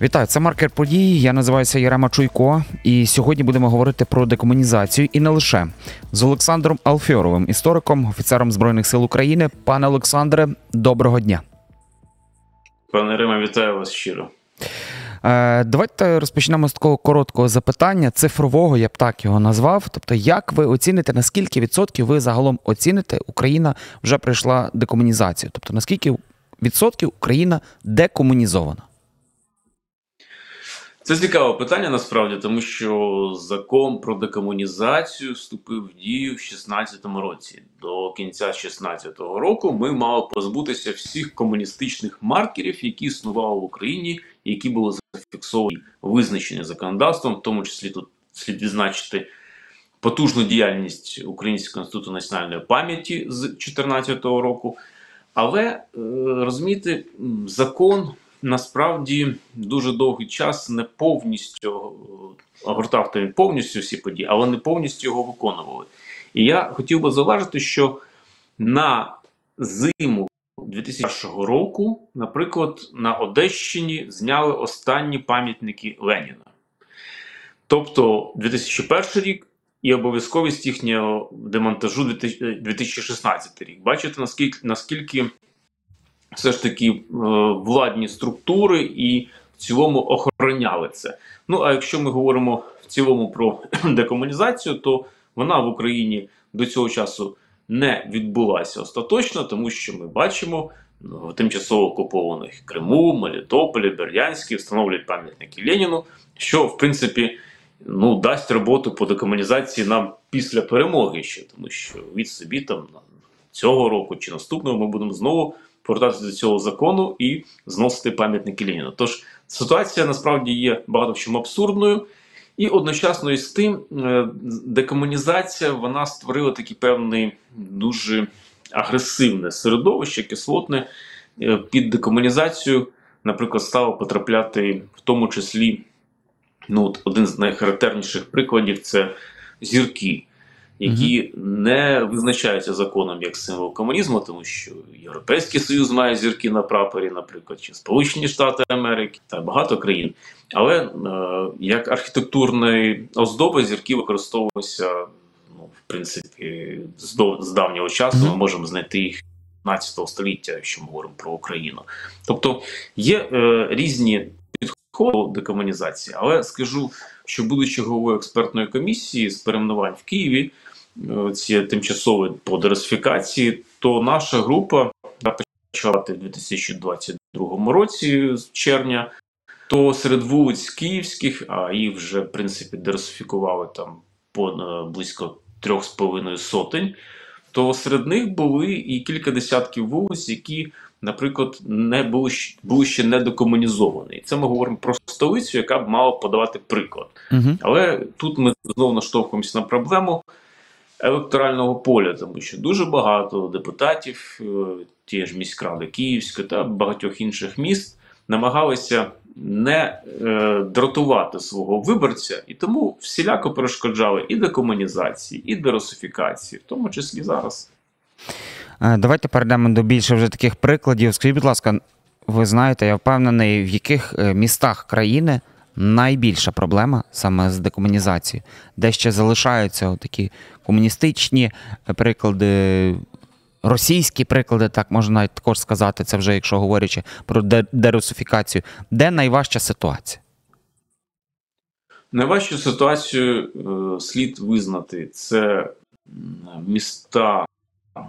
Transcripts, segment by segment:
Вітаю, це маркер подій. Я називаюся Ярема Чуйко, і сьогодні будемо говорити про декомунізацію і не лише з Олександром Алфьоровим, істориком, офіцером збройних сил України. Пане Олександре, доброго дня. Пане Риме, вітаю вас щиро. Е, Давайте розпочнемо з такого короткого запитання, цифрового, я б так його назвав. Тобто, як ви оціните, наскільки відсотків ви загалом оціните, Україна вже пройшла декомунізацію? Тобто, наскільки відсотків Україна декомунізована? Це цікаве питання насправді, тому що закон про декомунізацію вступив в дію в 2016 році. До кінця 2016 року ми мали позбутися всіх комуністичних маркерів, які існували в Україні, які були зафіксовані визначені законодавством, в тому числі тут слід відзначити потужну діяльність Українського інституту національної пам'яті з 2014 року. Але е, розумієте, закон насправді дуже довгий час не повністю е, огортав то повністю всі події, але не повністю його виконували. І я хотів би зауважити, що на зиму 2001 року, наприклад, на Одещині зняли останні пам'ятники Леніна. Тобто 2001 рік і обов'язковість їхнього демонтажу 2016 рік. Бачите, наскільки наскільки все ж таки е, владні структури і в цілому охороняли це. Ну а якщо ми говоримо в цілому про декомунізацію, то вона в Україні до цього часу не відбулася остаточно, тому що ми бачимо ну, в тимчасово окупованих Криму, Мелітополі, Бердянській встановлюють пам'ятники Леніну, що в принципі ну дасть роботу по декомунізації нам після перемоги ще, тому що від собі там цього року чи наступного ми будемо знову повертатися до цього закону і зносити пам'ятники Леніна. Тож ситуація насправді є багато в чому абсурдною. І одночасно із тим, е, декомунізація вона створила такий певний дуже агресивне середовище, кислотне. Е, Під декомунізацію, наприклад, стало потрапляти в тому числі ну, от один з найхарактерніших прикладів це зірки, які не визначаються законом як символ комунізму, тому що Європейський Союз має зірки на прапорі, наприклад, чи Сполучені Штати Америки та багато країн. Але е, як архітектурної оздоби зірки використовуються, ну, в принципі, з, до, з давнього часу. Ми можемо знайти їх 15 століття, якщо ми говоримо про Україну. Тобто є е, різні підходи до декомунізації, але скажу, що будучи головою експертної комісії з перейменувань в Києві, ці тимчасові по деросифікації, то наша група почала в 2022 році з червня то серед вулиць київських, а їх вже в принципі деросифікували там по е, близько трьох з половиною сотень, то серед них були і кілька десятків вулиць, які, наприклад, не були, були ще не декомунізовані. Це ми говоримо про столицю, яка б мала подавати приклад. Угу. Але тут ми знову наштовхуємося на проблему електорального поля, тому що дуже багато депутатів, е, ті ж міськради Київської та багатьох інших міст намагалися не е, дратувати свого виборця, і тому всіляко перешкоджали і декомунізації, і деросифікації, в тому числі зараз. Е, Давайте перейдемо до більше вже таких прикладів. Скажіть, будь ласка, ви знаєте, я впевнений, в яких е, містах країни найбільша проблема саме з декомунізацією, де ще залишаються такі комуністичні е, приклади, російські приклади, так можна навіть також сказати, це вже якщо говорячи про дерусифікацію, де найважча ситуація? Найважчу ситуацію е, слід визнати це міста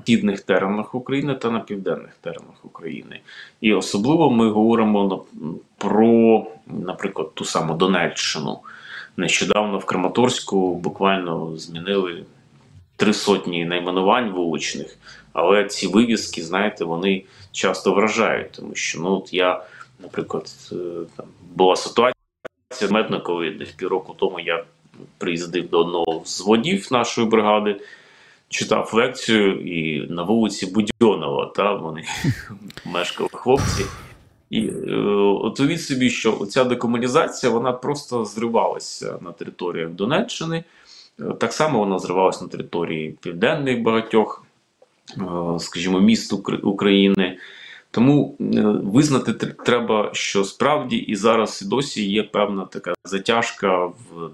східних теренах України та на південних теренах України. І особливо ми говоримо про, наприклад, ту саму Донеччину. Нещодавно в Краматорську буквально змінили три сотні найменувань вуличних, але ці вивіски, знаєте, вони часто вражають, тому що ну, от я, наприклад, е, там була ситуація. Це коли десь півроку тому я приїздив до одного з водів нашої бригади, читав лекцію, і на вулиці Будьонова, та вони мешкали хлопці. І е, от уявіть собі, що ця декомунізація вона просто зривалася на територіях Донеччини. Е, Так само вона зривалася на території південних багатьох, е, скажімо, міст України. Тому визнати треба, що справді і зараз і досі є певна така затяжка в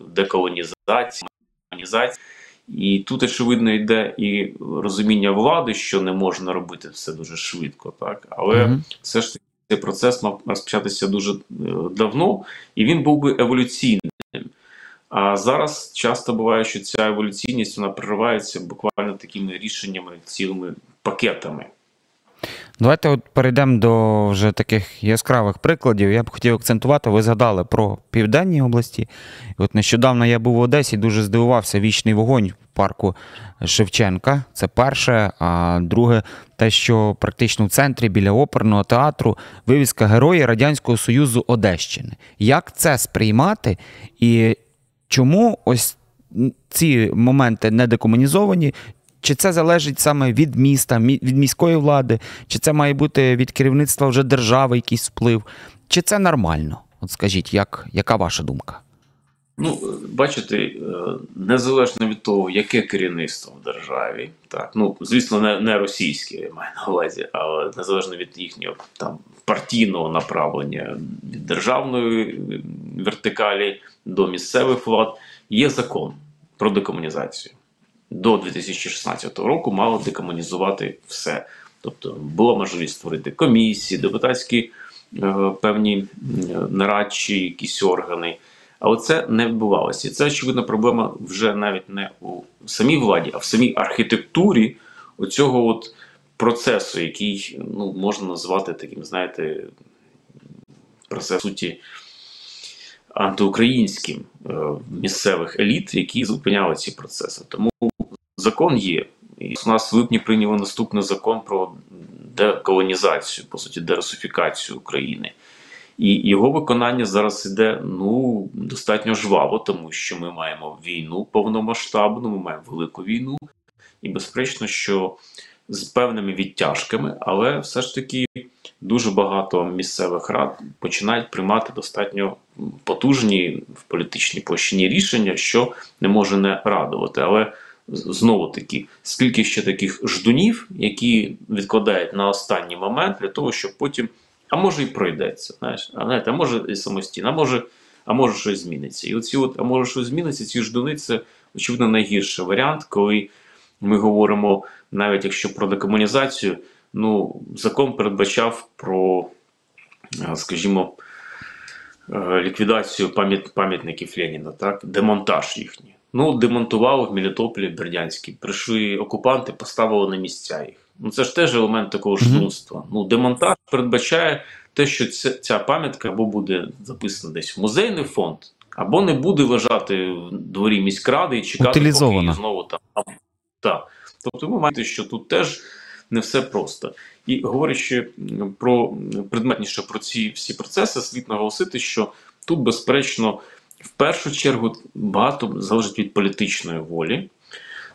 деколонізації. І тут, очевидно, йде і розуміння влади, що не можна робити все дуже швидко, так але mm -hmm. все ж таки цей процес мав розпочатися дуже е, давно, і він був би еволюційним. А зараз часто буває, що ця еволюційність вона проривається буквально такими рішеннями, цілими пакетами. Давайте от перейдемо до вже таких яскравих прикладів. Я б хотів акцентувати, ви згадали про південні області. От нещодавно я був в Одесі, дуже здивувався вічний вогонь в парку Шевченка. Це перше. А друге, те, що практично в центрі біля оперного театру вивіска Герої Радянського Союзу Одещини. Як це сприймати? І чому ось ці моменти не декомунізовані? Чи це залежить саме від міста, від міської влади, чи це має бути від керівництва вже держави якийсь вплив? Чи це нормально? От скажіть, як, яка ваша думка? Ну, бачите, е, незалежно від того, яке керівництво в державі, так ну звісно, не не російське я маю на увазі, але незалежно від їхнього там партійного направлення від державної вертикалі до місцевих влад, є закон про декомунізацію до 2016 року мало декомунізувати все. Тобто була можливість створити комісії, депутатські е, певні нарадчі, якісь органи. Але це не відбувалося. І це очевидна проблема вже навіть не у самій владі, а в самій архітектурі оцього от процесу, який ну, можна назвати таким, знаєте, процес суті антиукраїнським е, місцевих еліт, які зупиняли ці процеси. Тому закон є. І у нас в липні прийняли наступний закон про деколонізацію, по суті, дерусифікацію України. І його виконання зараз іде ну, достатньо жваво, тому що ми маємо війну повномасштабну, ми маємо велику війну, і безперечно, що з певними відтяжками, але все ж таки дуже багато місцевих рад починають приймати достатньо потужні в політичній площині рішення, що не може не радувати. Але знову таки, скільки ще таких ждунів, які відкладають на останній момент для того, щоб потім, а може і пройдеться, знаєш, а знаєте, а може і самостійно, а може, а може щось зміниться. І оці от, а може щось зміниться, ці ждуни це очевидно найгірший варіант, коли ми говоримо, навіть якщо про декомунізацію, ну закон передбачав про, скажімо. Е, ліквідацію пам'ят пам'ятників Леніна, так, демонтаж їхній. Ну, демонтували в Мелітополі Бердянській. Прийшли окупанти, поставили на місця їх. Ну це ж теж елемент такого ждунства. Ну, демонтаж передбачає те, що ця, ця пам'ятка або буде записана десь в музейний фонд, або не буде лежати в дворі міськради і чекати, поки її знову там. Так. Тобто, ви маєте, що тут теж не все просто. І говорячи про предметніше про ці всі процеси, слід наголосити, що тут, безперечно, в першу чергу багато залежить від політичної волі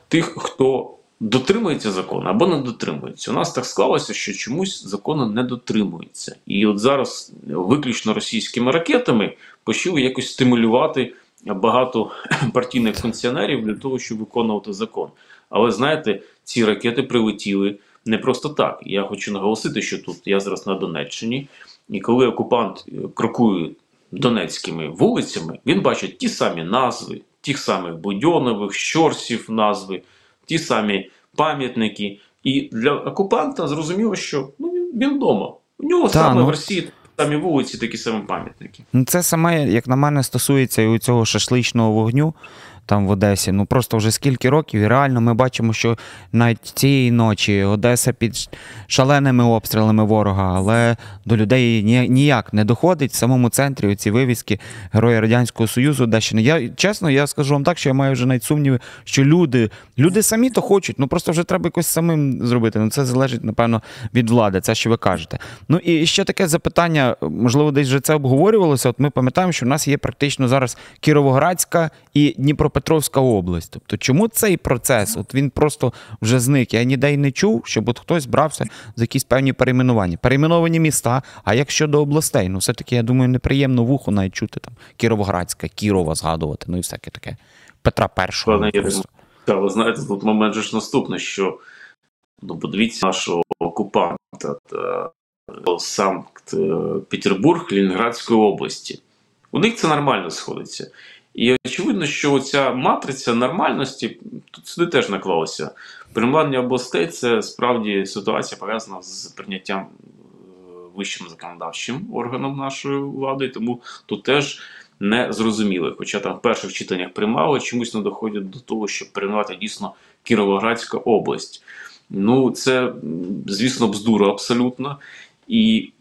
тих, хто дотримується закону або не дотримується. У нас так склалося, що чомусь закону не дотримується. І от зараз виключно російськими ракетами почали якось стимулювати багато партійних функціонерів для того, щоб виконувати закон. Але знаєте, ці ракети прилетіли не просто так. Я хочу наголосити, що тут я зараз на Донеччині, і коли окупант крокує донецькими вулицями, він бачить ті самі назви, тих самих Будьонових, Щорсів назви, ті самі пам'ятники. І для окупанта зрозуміло, що ну, він вдома. У нього Та, саме ну... в Росії самі вулиці, такі самі пам'ятники. Ну, це саме, як на мене, стосується і у цього шашличного вогню там в Одесі. Ну просто вже скільки років, і реально ми бачимо, що навіть цієї ночі Одеса під шаленими обстрілами ворога, але до людей ніяк не доходить в самому центрі оці вивіски Герої Радянського Союзу. Одещини. Я чесно, я скажу вам так, що я маю вже навіть сумніви, що люди, люди самі то хочуть, ну просто вже треба якось самим зробити. Ну це залежить, напевно, від влади, це що ви кажете. Ну і ще таке запитання, можливо, десь вже це обговорювалося. От ми пам'ятаємо, що в нас є практично зараз Кіровоградська і Дніпро. Дніпропетровська область. Тобто, чому цей процес? От він просто вже зник. Я ніде й не чув, щоб от хтось брався за якісь певні перейменування. Перейменовані міста. А як щодо областей, ну все-таки, я думаю, неприємно вуху навіть чути там Кіровоградська, Кірова згадувати, ну і всяке таке. Петра І. Так, ви знаєте, тут момент же ж наступний, що Ну, подивіться нашого окупанта та Санкт-Петербург Лінінградської області. У них це нормально сходиться. І очевидно, що ця матриця нормальності тут сюди теж наклалася. Приймання областей це справді ситуація пов'язана з прийняттям е, вищим законодавчим органом нашої влади, тому тут теж не зрозуміли. Хоча там в перших читаннях приймали, чомусь не доходять до того, щоб приймати дійсно Кіровоградська область. Ну, це, звісно, бздура абсолютно. І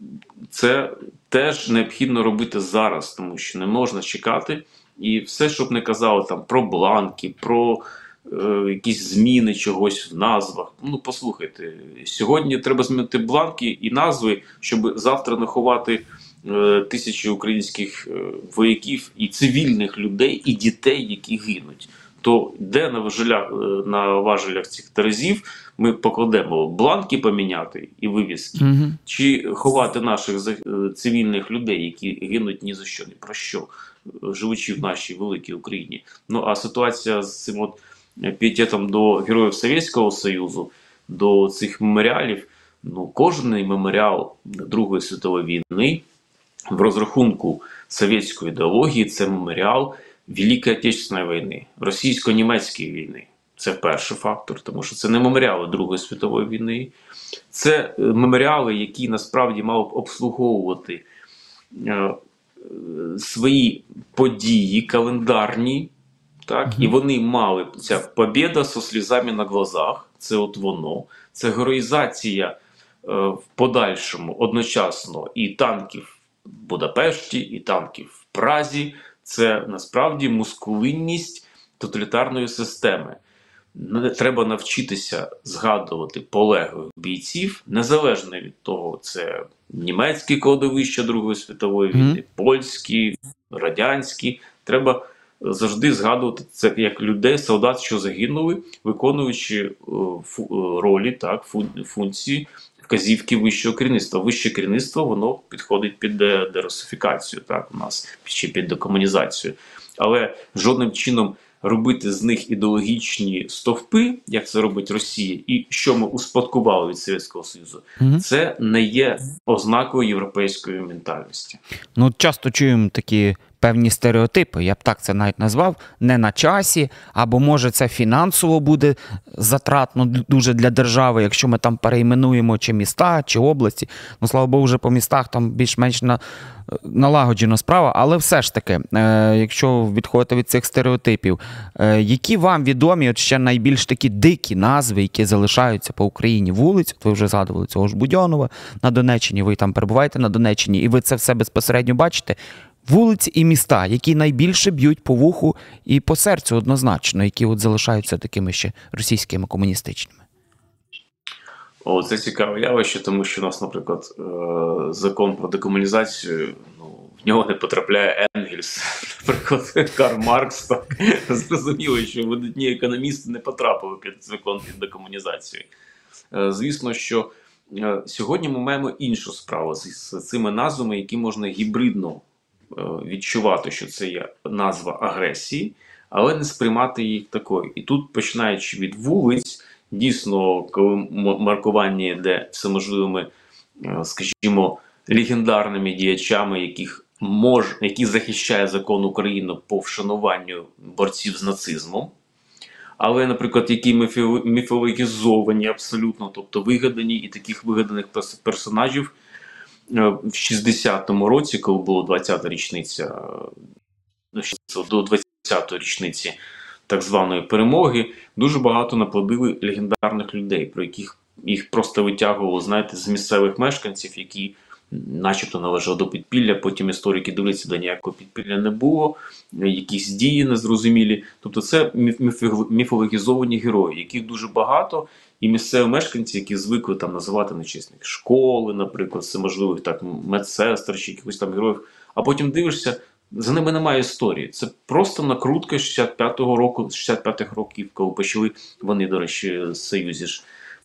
це теж необхідно робити зараз, тому що не можна чекати. І все, щоб не казали там про бланки, про е, якісь зміни чогось в назвах. Ну, послухайте, сьогодні треба змінити бланки і назви, щоб завтра не ховати е, тисячі українських е, вояків і цивільних людей, і дітей, які гинуть. То де на важелях, е, на важелях цих терезів ми покладемо бланки поміняти і вивіски, Угу. чи ховати наших е, цивільних людей, які гинуть ні за що, ні про що, живучи в нашій великій Україні. Ну а ситуація з цим от е, до героїв Совєтського Союзу, до цих меморіалів. Ну, кожен меморіал Другої світової війни в розрахунку совєтської ідеології це меморіал Великої Отечественної війни, російсько-німецької війни. Це перший фактор, тому що це не меморіали Другої світової війни, це е, меморіали, які насправді мали б обслуговувати е, свої події календарні, так, Мгм. і вони мали ця побєда со слізами на глазах. Це от воно, це героїзація е, в подальшому одночасно і танків в Будапешті, і танків в Празі. Це насправді мускулинність тоталітарної системи. Треба навчитися згадувати полеглих бійців, незалежно від того, це німецькі кладовища Другої світової війни, польські, радянські. Треба завжди згадувати це як людей, солдат, що загинули, виконуючи е, фу- е, ролі, так, функції вказівки вищого керівництва. Вище керівництво воно підходить під де- дерусифікацію, так, у нас чи під декомунізацію. Але жодним чином робити з них ідеологічні стовпи, як це робить Росія, і що ми успадкували від Совєтського Союзу, Угу. це не є ознакою європейської ментальності. Ну, часто чуємо такі певні стереотипи, я б так це навіть назвав, не на часі, або може це фінансово буде затратно дуже для держави, якщо ми там перейменуємо чи міста, чи області. Ну, слава Богу, вже по містах там більш-менш на, налагоджена справа. Але все ж таки, е, якщо відходити від цих стереотипів, е, які вам відомі от ще найбільш такі дикі назви, які залишаються по Україні вулиць? От ви вже згадували цього ж Будьонова на Донеччині, ви там перебуваєте на Донеччині, і ви це все безпосередньо бачите. Вулиці і міста, які найбільше б'ють по вуху і по серцю однозначно, які от залишаються такими ще російськими комуністичними. О, це цікаве явище, тому що у нас, наприклад, е, закон про декомунізацію, ну, в нього не потрапляє Енгельс, наприклад, Карл Маркс. Так. Зрозуміло, що видатні економісти не потрапили під закон під декомунізацію. Е, Звісно, що е, сьогодні ми маємо іншу справу з, цими назвами, які можна гібридно відчувати, що це є назва агресії, але не сприймати їх такою. І тут, починаючи від вулиць, дійсно, коли маркування йде всеможливими, е, скажімо, легендарними діячами, яких мож, які захищає закон України по вшануванню борців з нацизмом. Але, наприклад, які міфологізовані абсолютно, тобто вигадані, і таких вигаданих персонажів е, в 60-му році, коли була 20-та річниця, е, ну, до 20-ї річниці так званої перемоги, дуже багато наплодили легендарних людей, про яких їх просто витягувало, знаєте, з місцевих мешканців, які начебто належали до підпілля. Потім історики дивляться, де ніякого підпілля не було, якісь дії незрозумілі. Тобто, це міф- міф- міфологізовані герої, яких дуже багато. І місцеві мешканці, які звикли там називати нечесних школи, наприклад, всеможливих так медсестер чи якихось там героїв. А потім дивишся, за ними немає історії. Це просто накрутка 65-го року, 65-х років, коли почали вони, до речі, Союзі ж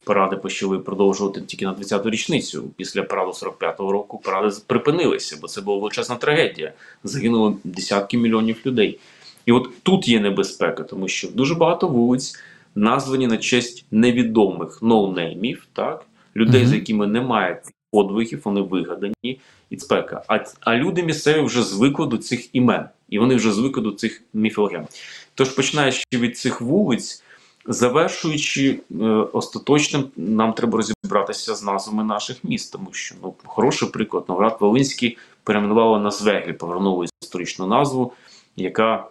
паради почали продовжувати тільки на 20-ту річницю. Після параду 45-го року паради припинилися, бо це була величезна трагедія. Загинуло десятки мільйонів людей. І от тут є небезпека, тому що дуже багато вулиць названі на честь невідомих ноунеймів, так людей, Мгм. за якими немає подвигів, вони вигадані і спека. А, а люди місцеві вже звикли до цих імен, і вони вже звикли до цих міфологем. Тож, починаючи від цих вулиць, завершуючи е, остаточним, нам треба розібратися з назвами наших міст, тому що ну хороший приклад Новград Волинський перейменували на Звеглі, повернули історичну назву, яка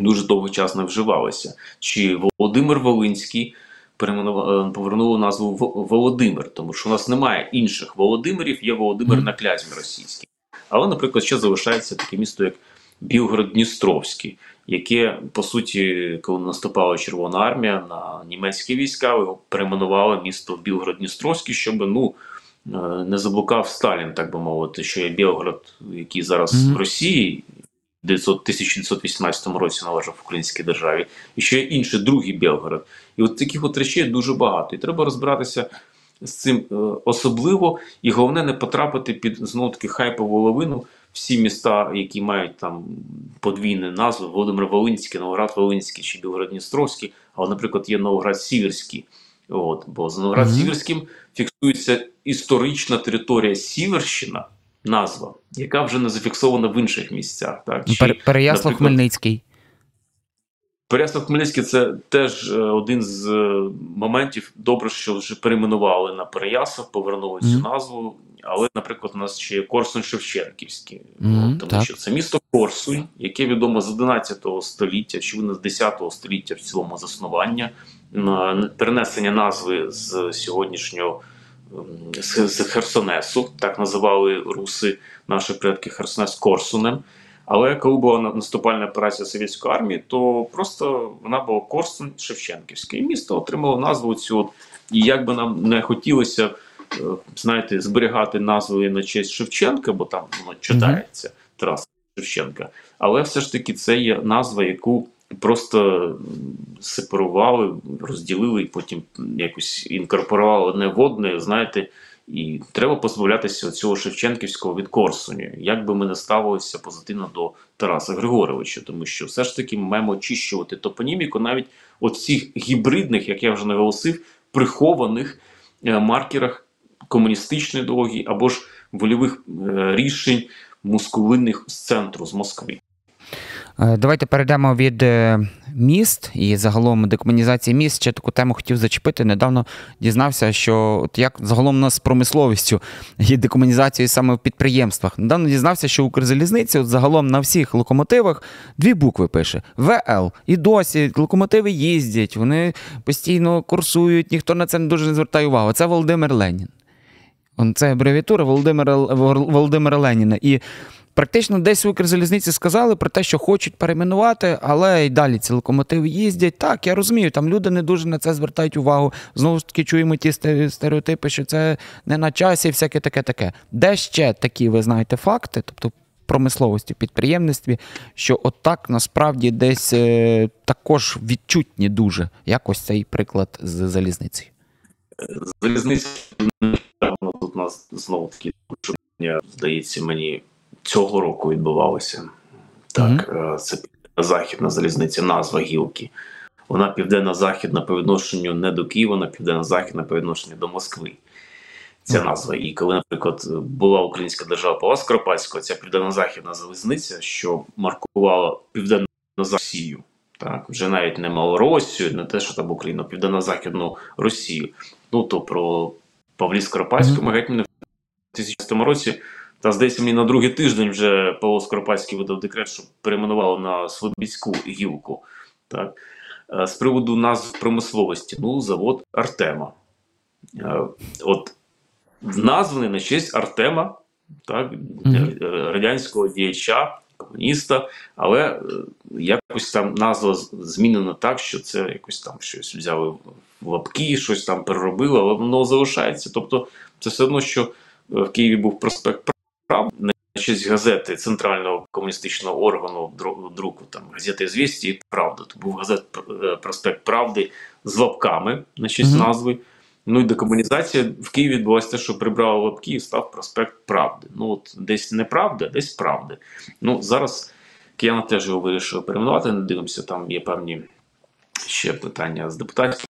дуже довгий час не вживалася. Чи Володимир Волинський е, повернули назву Володимир, тому що у нас немає інших Володимирів, є Володимир на клязьмі російській. Але, наприклад, ще залишається таке місто, як Білгород-Дністровський, яке, по суті, коли наступала Червона армія на німецькі війська, його перейменували місто Білгород-Дністровський, щоб ну, е, не заблукав Сталін, так би мовити, що є Білгород, який зараз в Росії. в 900 1918 році належав українській державі, і ще інший другий Білгород. І от таких от речей дуже багато. І треба розбиратися з цим е, особливо, і головне не потрапити під знову таки хайпову лавину. Всі міста, які мають там подвійні назви: Володимир Волинський, Новоград Волинський чи Білгород Дністровський, але, наприклад, є Новоград Сіверський. От, бо за Новоград Сіверським фіксується історична територія Сіверщина, назва, яка вже не зафіксована в інших місцях. Так? Чи, Пер- Переяслав Хмельницький. Переяслав Хмельницький це теж е, один з е, моментів. Добре, що вже перейменували на Переяслав, повернули цю назву. Але, наприклад, у нас ще є Корсунь Шевченківський, Мгм, тому так. що це місто Корсунь, яке відомо з 11 століття, чи воно з 10 століття в цілому заснування, перенесення назви з сьогоднішнього з, з Херсонесу, так називали руси наші предки Херсонес Корсунем. Але коли була наступальна операція совєтської армії, то просто вона була Корсунь Шевченківське. І місто отримало назву цю. От, і як би нам не хотілося, знаєте, зберігати назви на честь Шевченка, бо там воно читається Тарас Шевченка. Але все ж таки це є назва, яку просто сепарували, розділили і потім якось інкорпорували одне в одне, знаєте. І треба позбавлятися цього Шевченківського від Корсуні, як би ми не ставилися позитивно до Тараса Григоровича, тому що все ж таки ми маємо очищувати топоніміку навіть от цих гібридних, як я вже наголосив, прихованих е, маркерах комуністичної ідеології або ж вольових е, рішень мускулинних з центру з Москви. Е, Давайте перейдемо від е, міст і загалом декомунізації міст. Ще таку тему хотів зачепити. Недавно дізнався, що от як загалом у нас з промисловістю і декомунізацією саме в підприємствах. Недавно дізнався, що Укрзалізниця от загалом на всіх локомотивах дві букви пише ВЛ. І досі локомотиви їздять, вони постійно курсують, ніхто на це не дуже не звертає увагу. Це Володимир Ленін. Це абревіатура Володимира, Володимира Леніна. І практично десь в Укрзалізниці сказали про те, що хочуть перейменувати, але й далі ці локомотиви їздять. Так, я розумію, там люди не дуже на це звертають увагу. Знову ж таки, чуємо ті стереотипи, що це не на часі, всяке таке таке. Де ще такі, ви знаєте, факти, тобто промисловості, підприємництві, що отак насправді десь е, також відчутні дуже, як ось цей приклад з залізницею. Залізниця нас знову таки здається, мені цього року відбувалося. Так, е, це південно-західна залізниця, назва гілки. Вона південно-західна по відношенню не до Києва, вона південно-західна по відношенню до Москви. Ця назва. І коли, наприклад, була українська держава Павла Скоропадського, ця південно-західна залізниця, що маркувала південно Росію, так, вже навіть не Малоросію, не те, що там Україна, південно-західну Росію. Ну то про Павлі Скоропадському гетьмані в 2000 році. Та здається, мені на другий тиждень вже Павло Скоропадський видав декрет, що перейменували на Слобідську гілку. Так. Е, З приводу назв промисловості, ну, завод Артема. Е, От названий на честь Артема, так, е, радянського діяча, комуніста, але е, якось там назва змінена так, що це якось там щось взяли в лапки, щось там переробили, але воно залишається. Тобто, це все одно, що е, в Києві був проспект прав на честь газети центрального комуністичного органу друку, там газети «Звісті» і Правда. То був газет е, проспект Правди з лапками на честь Мгм. назви. Ну і декомунізація в Києві відбулася те, що прибрали лапки і став проспект Правди. Ну от десь неправда, десь правди. Ну зараз кияни теж його вирішили перейменувати. Не дивимося, там є певні ще питання з депутатським.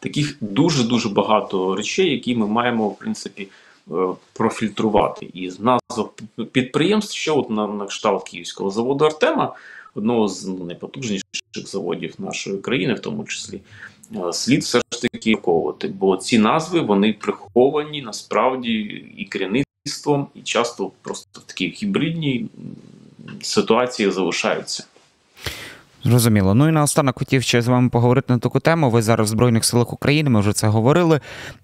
Таких дуже дуже багато речей, які ми маємо в принципі е, профільтрувати. І з назв підприємств, що от на, на кшталт Київського заводу Артема, одного з найпотужніших заводів нашої країни, в тому числі, е, слід все ж таки враховувати. Бо ці назви вони приховані насправді і керівництвом, і часто просто в такій гібридній ситуації залишаються. Зрозуміло. Ну і наостанок хотів ще з вами поговорити на таку тему. Ви зараз в Збройних силах України, ми вже це говорили.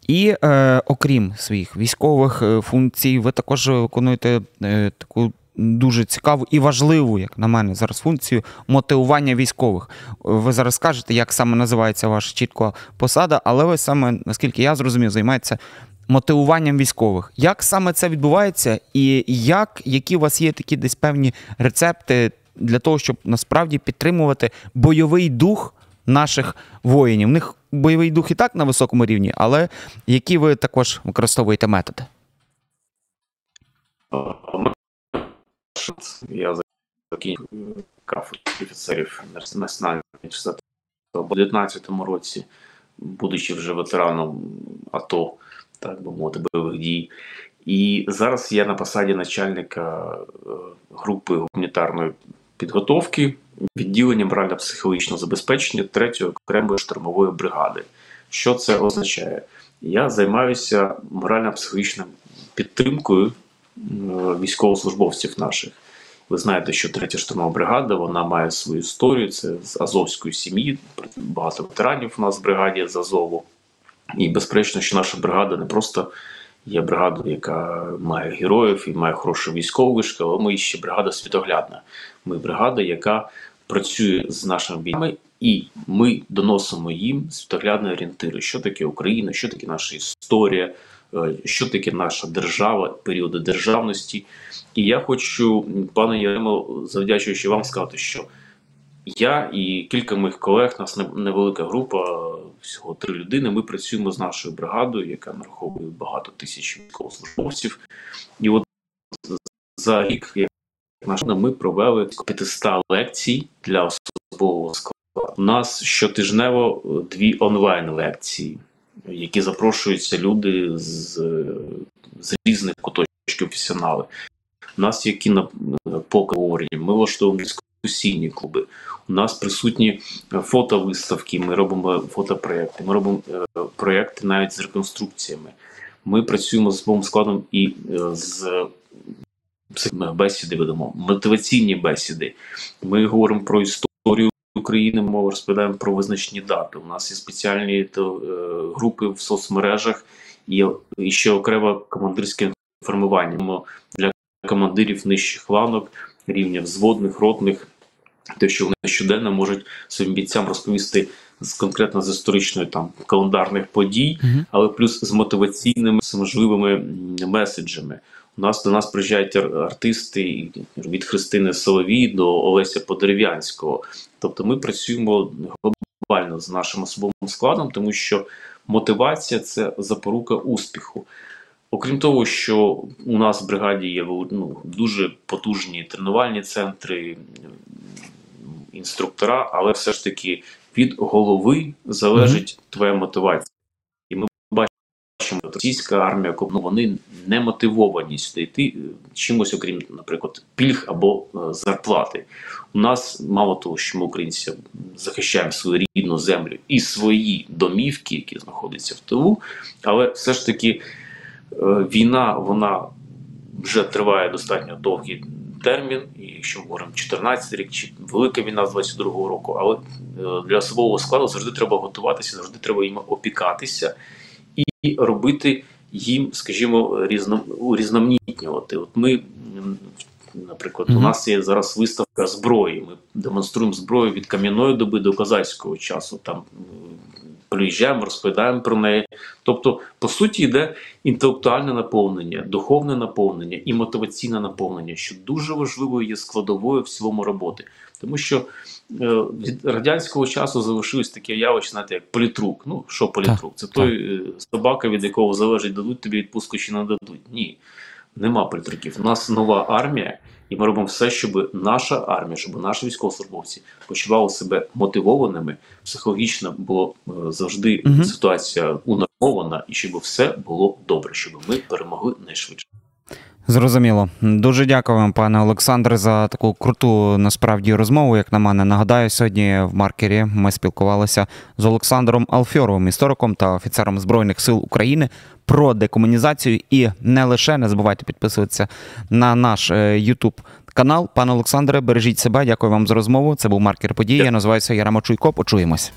І е, окрім своїх військових е, функцій, ви також виконуєте е, таку дуже цікаву і важливу, як на мене, зараз функцію мотивування військових. Ви зараз скажете, як саме називається ваша чітко посада, але ви саме, наскільки я зрозумів, займаєтеся мотивуванням військових. Як саме це відбувається, і як, які у вас є такі десь певні рецепти для того, щоб насправді підтримувати бойовий дух наших воїнів? У них бойовий дух і так на високому рівні, але які ви також використовуєте методи? Я закінчив кафедру офіцерів національної університету в 19 році, будучи вже ветераном АТО, так би мовити, бойових дій. І зараз я на посаді начальника е, групи гуманітарної підготовки відділення морально-психологічного забезпечення 3-ї окремої штурмової бригади. Що це означає? Я займаюся морально-психологічною підтримкою військовослужбовців наших. Ви знаєте, що третя штурмова бригада вона має свою історію. Це з Азовської сім'ї. Багато ветеранів у нас в бригаді з Азову. І безперечно, що наша бригада не просто є бригадою, яка має героїв і має хорошу військову вишку, але ми ще бригада світоглядна. Ми бригада, яка працює з нашими бійцями, і ми доносимо їм світоглядні орієнтири, що таке Україна, що таке наша історія, е, що таке наша держава, періоди державності. І я хочу, пане Яремо, завдячуючи вам сказати, що я і кілька моїх колег, нас невелика група, всього три людини. Ми працюємо з нашою бригадою, яка нараховує багато тисяч військовослужбовців. І от за рік, як ми провели 500 лекцій для особового складу. У нас щотижнево дві онлайн-лекції, які запрошуються люди з, з різних куточків професіонали. У нас є кінопоговорення, ми влаштовуємо дискусійні клуби. У нас присутні фотовиставки, ми робимо фотопроекти, ми робимо е, проекти навіть з реконструкціями. Ми працюємо з своїм складом і е, з бесіди ведемо, мотиваційні бесіди. Ми говоримо про історію України, ми розповідаємо про визначені дати. У нас є спеціальні то, е, групи в соцмережах і, і ще окреме командирське інформування для командирів нижчих ланок, рівня взводних, ротних, те, що вони щоденно можуть своїм бійцям розповісти з конкретно з історичної там календарних подій, -huh. але плюс з мотиваційними з можливими меседжами. У нас до нас приїжджають артисти від Христини Соловій до Олеся Подерев'янського. Тобто ми працюємо глобально з нашим особовим складом, тому що мотивація це запорука успіху. Окрім того, що у нас в бригаді є ну, дуже потужні тренувальні центри, інструктора, але все ж таки від голови залежить твоя мотивація. І ми бачимо, що російська армія ну, вони не мотивовані сюди йти е, чимось, окрім, наприклад, пільг або е, зарплати. У нас мало того, що ми українці захищаємо свою рідну землю і свої домівки, які знаходяться в тилу, але все ж таки. Е, війна вона вже триває достатньо довгий термін, і якщо ми говоримо 14 рік чи велика війна з 22-го року, але е, для особового складу завжди треба готуватися, завжди треба їм опікатися і робити їм, скажімо, різно, різноманітнювати. От ми, наприклад, mm -hmm. у нас є зараз виставка зброї. Ми демонструємо зброю від кам'яної доби до козацького часу. Там приїжджаємо, розповідаємо про неї. Тобто, по суті, йде інтелектуальне наповнення, духовне наповнення і мотиваційне наповнення, що дуже важливою є складовою в цілому роботи. Тому що е, від радянського часу залишилось таке явище, знаєте, як політрук. Ну, що політрук? Це той е, собака, від якого залежить, дадуть тобі відпустку чи не дадуть. Ні, нема політруків. У нас нова армія, І ми робимо все, щоб наша армія, щоб наші військовослужбовці почували себе мотивованими, психологічно було е, завжди Мгм. ситуація унормована, і щоб все було добре, щоб ми перемогли найшвидше. Зрозуміло. Дуже дякую вам, пане Олександре, за таку круту насправді розмову. Як на мене, нагадаю, сьогодні в маркері ми спілкувалися з Олександром Алфьоровим, істориком та офіцером Збройних сил України про декомунізацію. І не лише не забувайте підписуватися на наш YouTube канал. Пане Олександре, бережіть себе. Дякую вам за розмову. Це був маркер події. Я називаюся Ярема Чуйко. Почуємось.